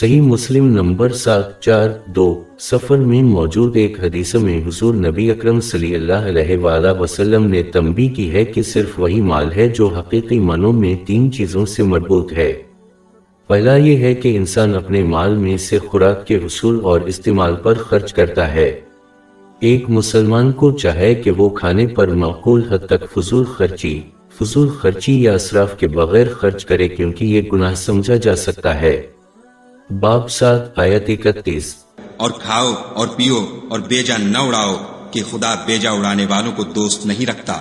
صحیح مسلم نمبر سات چار دو سفر میں موجود ایک حدیث میں حضور نبی اکرم صلی اللہ علیہ وآلہ وسلم نے تنبیہ کی ہے کہ صرف وہی مال ہے جو حقیقی منوں میں تین چیزوں سے مربوط ہے۔ پہلا یہ ہے کہ انسان اپنے مال میں سے خوراک کے حصول اور استعمال پر خرچ کرتا ہے۔ ایک مسلمان کو چاہے کہ وہ کھانے پر معقول حد تک فضول خرچی فضول خرچی یا اسراف کے بغیر خرچ کرے کیونکہ یہ گناہ سمجھا جا سکتا ہے۔ باب سات آیت اکتیس۔ اور کھاؤ اور پیو اور بیجا نہ اڑاؤ کہ خدا بیجا اڑانے والوں کو دوست نہیں رکھتا۔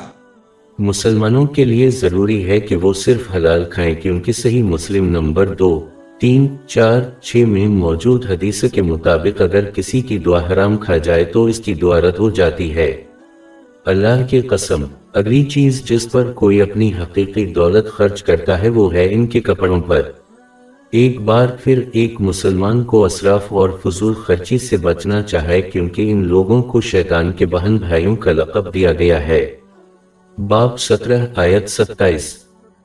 مسلمانوں کے لیے ضروری ہے کہ وہ صرف حلال کھائیں کیونکہ صحیح مسلم نمبر دو تین چار چھ میں موجود حدیث کے مطابق اگر کسی کی دعا حرام کھا جائے تو اس کی دعا رد ہو جاتی ہے۔ اللہ کی قسم اگلی چیز جس پر کوئی اپنی حقیقی دولت خرچ کرتا ہے وہ ہے ان کے کپڑوں پر۔ ایک بار پھر ایک مسلمان کو اسراف اور فضول خرچی سے بچنا چاہے کیونکہ ان لوگوں کو شیطان کے بہن بھائیوں کا لقب دیا گیا ہے۔ باب سترہ آیت ستائیس۔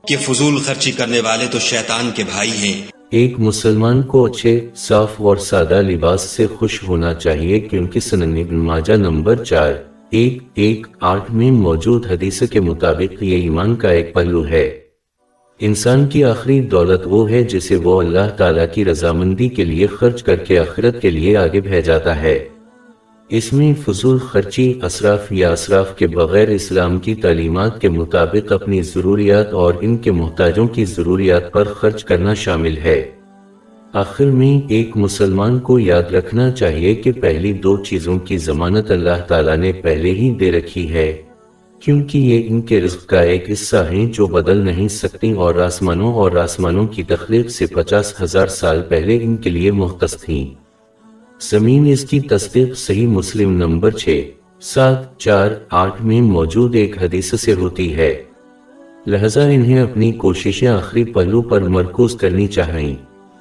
کہ فضول خرچی کرنے والے تو شیطان کے بھائی ہیں۔ ایک مسلمان کو اچھے صاف اور سادہ لباس سے خوش ہونا چاہیے کیونکہ سنن ابن ماجہ نمبر چار ایک ایک آٹھ میں موجود حدیث کے مطابق یہ ایمان کا ایک پہلو ہے۔ انسان کی آخری دولت وہ ہے جسے وہ اللہ تعالیٰ کی رضامندی کے لیے خرچ کر کے آخرت کے لیے آگے بھیجاتا ہے۔ اس میں فضول خرچی اسراف یا اسراف کے بغیر اسلام کی تعلیمات کے مطابق اپنی ضروریات اور ان کے محتاجوں کی ضروریات پر خرچ کرنا شامل ہے۔ آخر میں ایک مسلمان کو یاد رکھنا چاہیے کہ پہلی دو چیزوں کی ضمانت اللہ تعالیٰ نے پہلے ہی دے رکھی ہے۔ کیونکہ یہ ان کے رزق کا ایک حصہ ہیں جو بدل نہیں سکتی اور آسمانوں اور آسمانوں کی تخلیق سے پچاس ہزار سال پہلے ان کے لیے مختص تھیں زمین اس کی تصدیق صحیح مسلم نمبر چھ، سات، چار، آٹھ میں موجود ایک حدیث سے ہوتی ہے۔ لہذا انہیں اپنی کوششیں آخری پہلو پر مرکوز کرنی چاہیں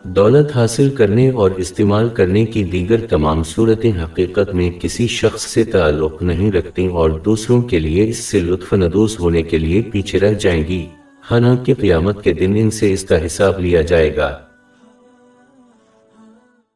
دولت حاصل کرنے اور استعمال کرنے کی دیگر تمام صورتیں حقیقت میں کسی شخص سے تعلق نہیں رکھتی اور دوسروں کے لیے اس سے لطف ندوز ہونے کے لیے پیچھے رہ جائیں گی۔ حالانکہ قیامت کے دن ان سے اس کا حساب لیا جائے گا۔